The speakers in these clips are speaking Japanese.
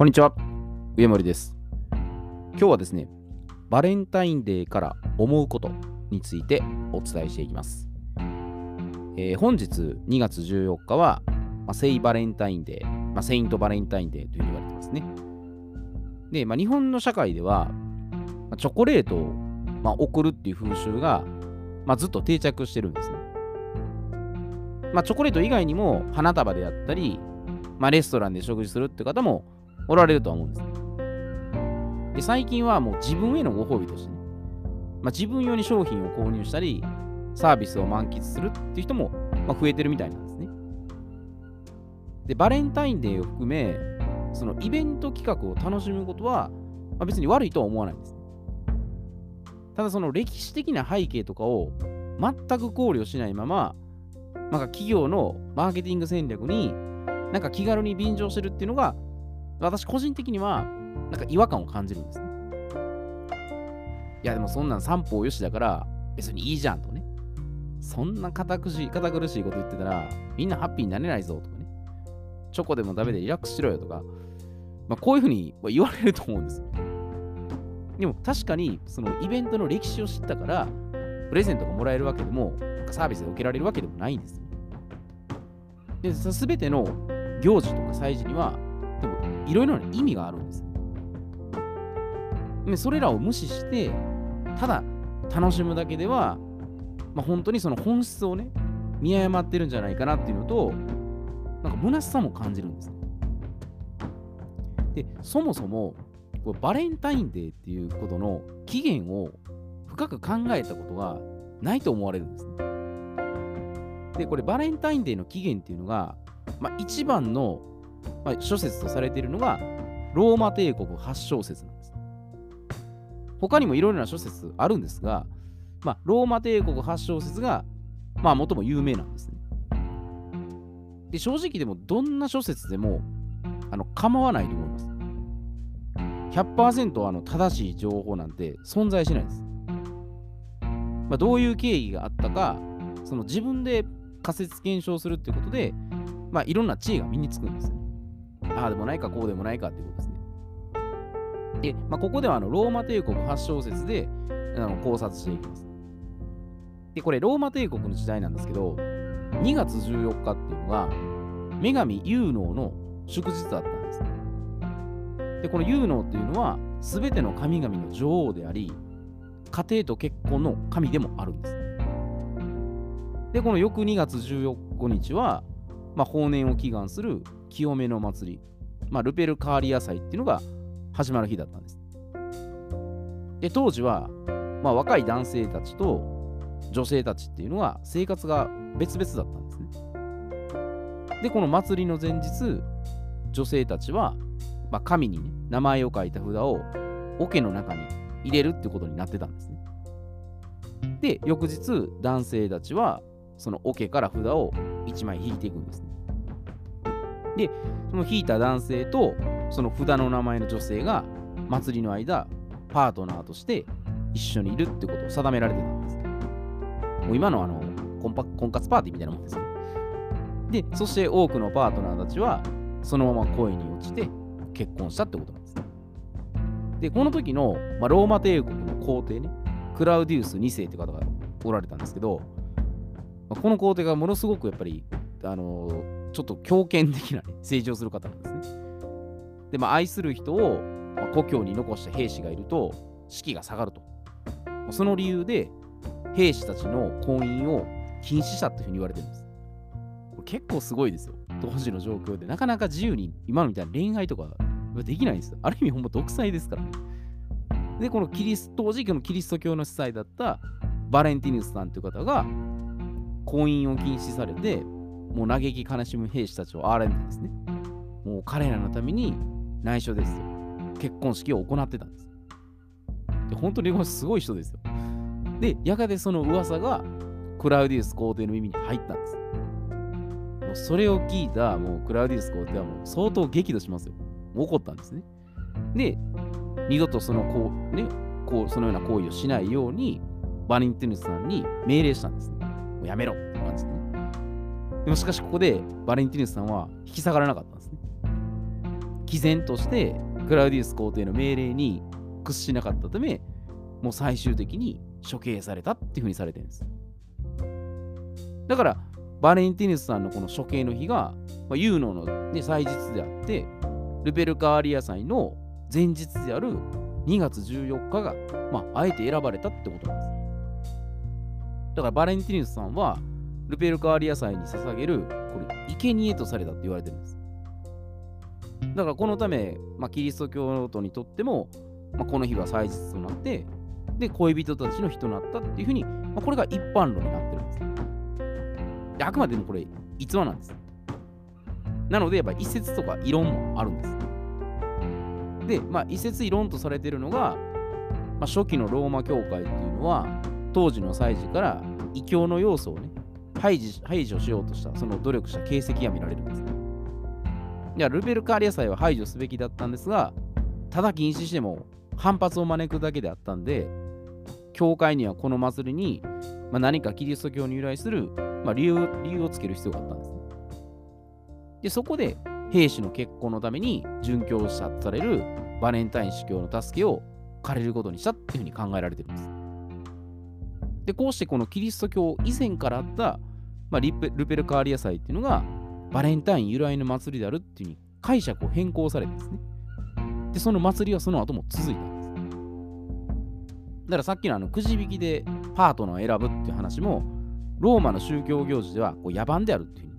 こんにちは、上森です。今日はですね、バレンタインデーから思うことについてお伝えしていきます。えー本日2月14日は、まあ、セイバレンタインデー、まあ、セイントバレンタインデーというふうに言われてますね。で、まあ、日本の社会では、まあチョコレートを、まあ、送るっていう風習が、まあ、ずっと定着してるんですね。まあ、チョコレート以外にも花束であったり、まあ、レストランで食事するって方もおられるとは思うんですね。で、最近はもう自分へのご褒美としてね、まあ、自分用に商品を購入したり、サービスを満喫するっていう人も、まあ、増えてるみたいなんですね。で、バレンタインデーを含め、そのイベント企画を楽しむことは、まあ、別に悪いとは思わないんです。ただその歴史的な背景とかを全く考慮しないまま、なんか企業のマーケティング戦略になんか気軽に便乗してるっていうのが、私個人的にはなんか違和感を感じるんですね。いやでもそんなん三方よしだから別にいいじゃんとね。そんな堅苦しい、堅苦しいこと言ってたらみんなハッピーになれないぞとかね。チョコでも食べてリラックスしろよとか、まあ、こういうふうに言われると思うんですよ。でも確かにそのイベントの歴史を知ったからプレゼントがもらえるわけでもサービスが受けられるわけでもないんですよ。で、すべての行事とか祭事には、いろいろな意味があるんです。で、それらを無視して、ただ楽しむだけでは、まあ、本当にその本質をね、見誤ってるんじゃないかなっていうのと、なんか虚しさも感じるんです。で、そもそも、こうバレンタインデーっていうことの起源を深く考えたことがないと思われるんですね。で、これバレンタインデーの起源っていうのが、まあ、一番の、まあ、諸説とされているのが、ローマ帝国発祥説なんです。他にもいろいろな諸説あるんですが、まあ、ローマ帝国発祥説が、まあ、最も有名なんですね。で、正直でも、どんな諸説でも、あの、構わないと思います。100%あの正しい情報なんて存在しないです。まあ、どういう経緯があったか、その自分で仮説検証するっていうことで、まあ、いろんな知恵が身につくんですよ。ああでもないか、こうでもないかっていうことですね。で、まあ、ここではあのローマ帝国発祥説であの考察していきます。で、これローマ帝国の時代なんですけど、2月14日っていうのが、女神ユーノーの祝日だったんです。で、このユーノーっていうのは、すべての神々の女王であり、家庭と結婚の神でもあるんです。で、この翌2月14日は、まあ、法年を祈願する清めの祭り、まあ、ルペルカーリア祭っていうのが始まる日だったんです。で、当時は、まあ、若い男性たちと女性たちっていうのは生活が別々だったんですね。で、この祭りの前日、女性たちは、まあ、紙にね、名前を書いた札を桶の中に入れるってことになってたんですね。で、翌日、男性たちは、その桶から札を1枚引いていくんですね。で、その引いた男性と、その札の名前の女性が、祭りの間、パートナーとして一緒にいるってことを定められてたんです。もう今のあの婚パ婚活パーティーみたいなもんですね。で、そして多くのパートナーたちは、そのまま恋に落ちて結婚したってことなんですね。で、この時の、まあ、ローマ帝国の皇帝ね、クラウディウス2世って方がおられたんですけど、まあこの皇帝がものすごくやっぱり、あのーちょっと強権的な、ね、政治をする方なんですね。で、まあ、愛する人を、まあ故郷に残した兵士がいると、士気が下がると。その理由で、兵士たちの婚姻を禁止したっていうふうに言われてるんです。これ結構すごいですよ。当時の状況で。なかなか自由に、今のみたいな恋愛とかできないんですよ。ある意味、ほんま独裁ですからね。で、このキリスト当時のキリスト教の司祭だったバレンティヌスさんという方が、婚姻を禁止されて、もう嘆き悲しむ兵士たちを憐れんでですね、もう彼らのために内緒ですよ。結婚式を行ってたんです。で本当にすごい人ですよ。で、やがてその噂がクラウディウス皇帝の耳に入ったんです。もうそれを聞いたもうクラウディウス皇帝はもう相当激怒しますよ。怒ったんですね。で、二度とそのこう、ね、こうそのような行為をしないようにバレンティヌスさんに命令したんですね。もうやめろって感じでね。でもしかしここでバレンティヌスさんは引き下がらなかったんですね。毅然としてクラウディウス皇帝の命令に屈しなかったため、もう最終的に処刑されたっていうふうにされてるんです。だから、バレンティヌスさんのこの処刑の日が、まあ、ユーノの、ね、祭日であって、ルペルカーリア祭の前日である2月14日が、まあ、あえて選ばれたってことなんです。だからバレンティヌスさんは、ルペルカーリア祭に捧げる、これ、生贄とされたって言われてるんです。だからこのため、まあ、キリスト教徒にとっても、まあ、この日が祭日となって、で、恋人たちの日となったっていうふうに、まあ、これが一般論になってるんです。であくまでもこれ、逸話なんです。なので、やっぱ一説とか異論もあるんです。で、まあ、一説異論とされてるのが、まあ、初期のローマ教会っていうのは、当時の祭事から異教の要素をね、排除排除しようとした、その努力した形跡が見られるんです。いや、ルベルカーリア祭は排除すべきだったんですが、ただ禁止しても反発を招くだけであったんで、教会にはこの祭りに、まあ、何かキリスト教に由来する、まあ、理由理由をつける必要があったんです、ね。で、そこで兵士の結婚のために殉教者とされるバレンタイン司教の助けを借りることにしたっていうふうに考えられてるんです。で、こうしてこのキリスト教以前からあった、まあ、リペルペルカーリア祭っていうのがバレンタイン由来の祭りであるっていうふうに解釈を変更されてですね。で、その祭りはその後も続いたんです。だからさっきのあのくじ引きでパートナーを選ぶっていう話も、ローマの宗教行事ではこう野蛮であるっていう、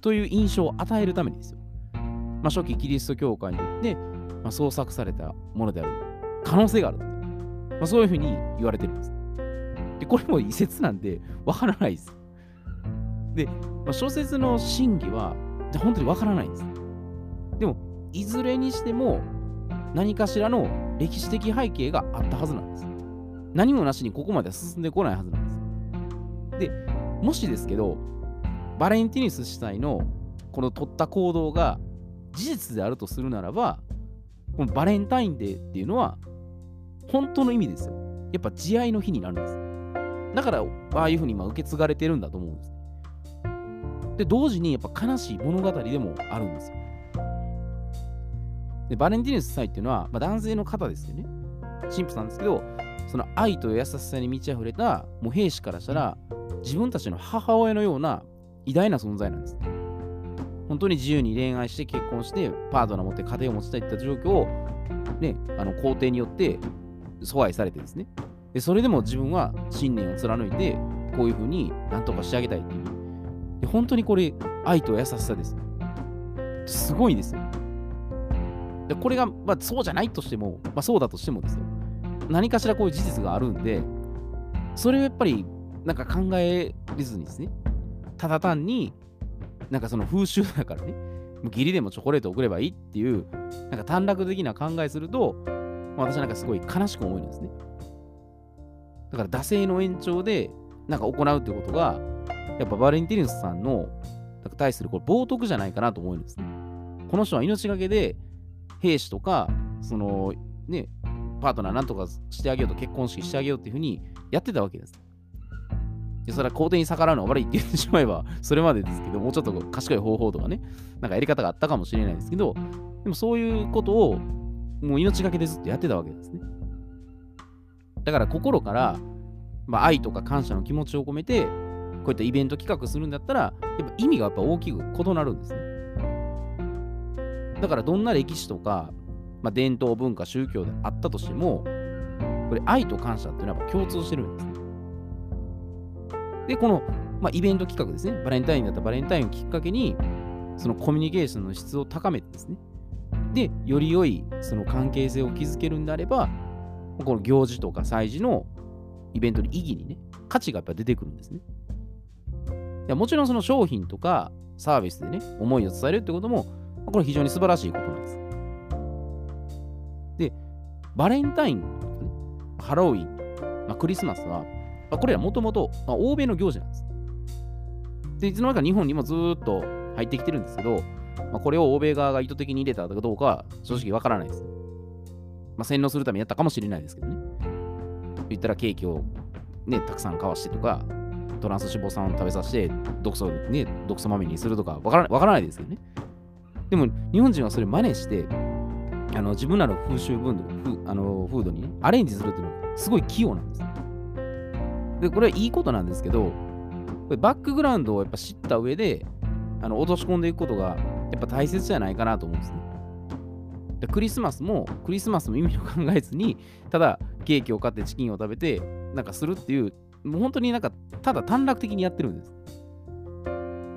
という印象を与えるためにですよ。まあ、初期キリスト教会によって、まあ、創作されたものである可能性がある、まあ、そういうふうに言われてるんです。これも異説なんで、わからないです。で、まあ、小説の真偽は、本当にわからないんです。でも、いずれにしても、何かしらの歴史的背景があったはずなんです。何もなしにここまで進んでこないはずなんです。で、もしですけど、バレンティニス主体のこの取った行動が事実であるとするならば、このバレンタインデーっていうのは、本当の意味ですよ。やっぱ慈愛の日になるんです。だから、ああいうふうに今受け継がれてるんだと思うんです。で、同時にやっぱ悲しい物語でもあるんですよ。で、バレンティヌス祭っていうのは、まあ、男性の方ですよね。神父さんですけど、その愛と優しさに満ち溢れたもう兵士からしたら、自分たちの母親のような偉大な存在なんです。本当に自由に恋愛して結婚してパートナー持って家庭を持ちたいって状況をね、あの皇帝によって阻害されてですね。で、それでも自分は信念を貫いて、こういうふうになんとかしてあげたいっていう。で本当にこれ、愛と優しさです。すごいですよ。でこれが、まあ、そうじゃないとしても、まあ、そうだとしてもですよ。何かしらこういう事実があるんで、それをやっぱりなんか考えれずにですね、ただ単になんかその風習だからね、義理でもチョコレートを送ればいいっていう、なんか短絡的な考えすると、私はなんかすごい悲しく思えるんですね。だから惰性の延長でなんか行うってことが、やっぱバレンティヌスさんのなんか対するこれ冒涜じゃないかなと思うんですね。この人は命がけで兵士とか、そのね、パートナーなんとかしてあげようと結婚式してあげようっていうふうにやってたわけです。でそれは皇帝に逆らうのは悪いって言ってしまえば、それまでですけど、もうちょっと賢い方法とかね、なんかやり方があったかもしれないですけど、でもそういうことをもう命がけでずっとやってたわけですね。だから心から、まあ、愛とか感謝の気持ちを込めて、こういったイベント企画するんだったら、やっぱ意味がやっぱ大きく異なるんですね。だからどんな歴史とか、まあ、伝統文化、宗教であったとしても、これ愛と感謝っていうのはやっぱ共通してるんですね。で、この、まあ、イベント企画ですね。バレンタインだったバレンタインをきっかけに、そのコミュニケーションの質を高めてですね。で、より良いその関係性を築けるんであれば、この行事とか祭事のイベントの意義にね、価値がやっぱ出てくるんですね。いやもちろんその商品とかサービスでね、思いを伝えるってことも、これ非常に素晴らしいことなんです。で、バレンタイン、ハロウィン、まあ、クリスマスは、まあ、これらもともと欧米の行事なんです。で、いつの間にか日本にもずっと入ってきてるんですけど、まあ、これを欧米側が意図的に入れたかどうかは正直わからないです。まあ、洗脳するためにやったかもしれないですけどね。言ったらケーキをね、たくさん買わしてとか、トランス脂肪酸を食べさせて、毒素ね、毒素まみにするとかわからわからないですけどね。でも、日本人はそれ真似して、あの自分らの風習文度ふあの風土に、ね、アレンジするっていうのはすごい器用なんです。で、これはいいことなんですけど、これバックグラウンドをやっぱ知った上で、あの落とし込んでいくことがやっぱ大切じゃないかなと思うんですね。でクリスマスもクリスマスの意味を考えずに、ただケーキを買ってチキンを食べて、なんかするっていう、もう本当になんかただ短絡的にやってるんです。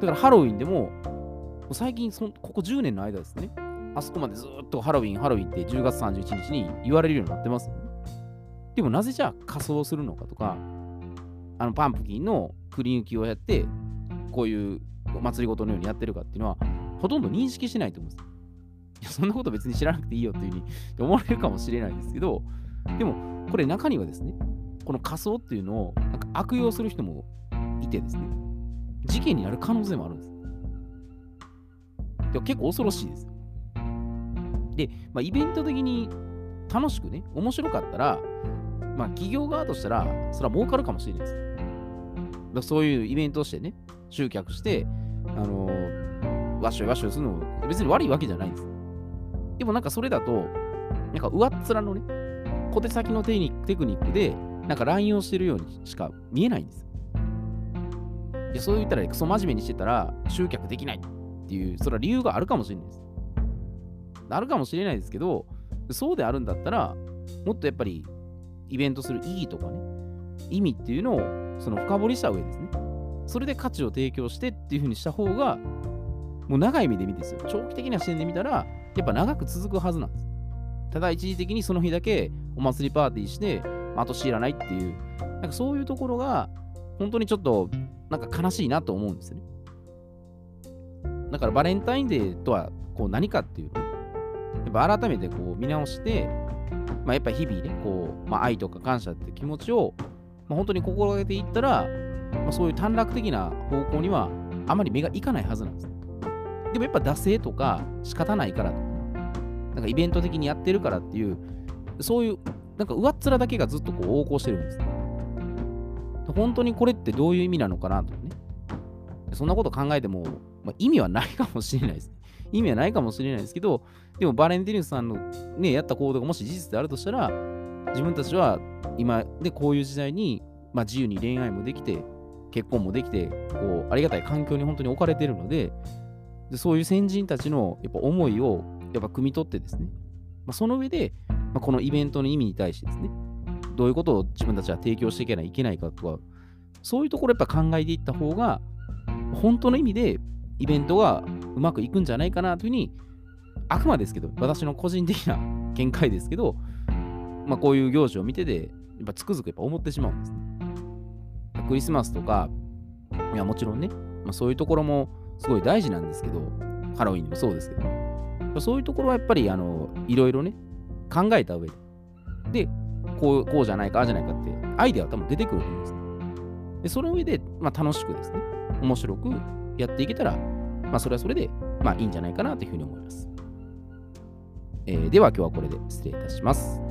だからハロウィンでも、最近そ、ここ10年の間ですね、あそこまでずっとハロウィン、ハロウィンって10月31日に言われるようになってます。でもなぜじゃあ仮装するのかとか、あのパンプキンのくり抜きをやって、こういうお祭りごとのようにやってるかっていうのは、ほとんど認識しないと思うんです。いや、そんなこと別に知らなくていいよっていうふうに思われるかもしれないですけど、でも、これ中にはですね、この仮装っていうのをなんか悪用する人もいてですね、事件になる可能性もあるんです。でも結構恐ろしいです。で、まあ、イベント的に楽しくね、面白かったら、まあ、企業側としたら、それは儲かるかもしれないです。だそういうイベントをしてね、集客して、あのー、わっしょいわっしょいするのも別に悪いわけじゃないんです。でもなんかそれだと、なんか上っ面のね、小手先のテクニックで、なんか乱用してるようにしか見えないんです。でそう言ったら、クソ真面目にしてたら集客できないっていう、それは理由があるかもしれないです。あるかもしれないですけど、そうであるんだったら、もっとやっぱりイベントする意義とかね、意味っていうのをその深掘りした上ですね。それで価値を提供してっていう風にした方が、もう長い目で見てですよ。長期的な視点で見たら、やっぱ長く続くはずなんです。ただ一時的にその日だけお祭りパーティーして、あと知らないっていう、なんかそういうところが、本当にちょっと、なんか悲しいなと思うんですよね。だからバレンタインデーとはこう何かっていうと、やっぱ改めてこう見直して、まあ、やっぱ日々ね、こう、まあ、愛とか感謝って気持ちを、まあ、本当に心がけていったら、まあ、そういう短絡的な方向にはあまり目がいかないはずなんです。でもやっぱ惰性とか仕方ないからとか、なんかイベント的にやってるからっていう、そういうなんか上っ面だけがずっとこう横行してるんです。ね本当にこれってどういう意味なのかなとかね。そんなこと考えても、まあ、意味はないかもしれないです。意味はないかもしれないですけど、でもバレンティヌスさんのね、やった行動がもし事実であるとしたら、自分たちは今でこういう時代に、まあ、自由に恋愛もできて、結婚もできて、こうありがたい環境に本当に置かれてるので、でそういう先人たちのやっぱ思いをやっぱ汲み取ってですね、まあ、その上で、まあ、このイベントの意味に対してですね、どういうことを自分たちは提供していけないいけないかとか、そういうところやっぱ考えていった方が、本当の意味でイベントがうまくいくんじゃないかなというふうに、あくまでですけど、私の個人的な見解ですけど、まあ、こういう行事を見てて、やっぱつくづくやっぱ思ってしまうんですね。クリスマスとか、いやもちろんね、まあ、そういうところもすごい大事なんですけど、ハロウィンもそうですけど、そういうところはやっぱりあのいろいろね、考えた上で、で、こうこうじゃないか、ああじゃないかって、アイデアは多分出てくると思うんですね。で、その上で、まあ、楽しくですね、面白くやっていけたら、まあ、それはそれで、まあ、いいんじゃないかなというふうに思います。えー、では、今日はこれで失礼いたします。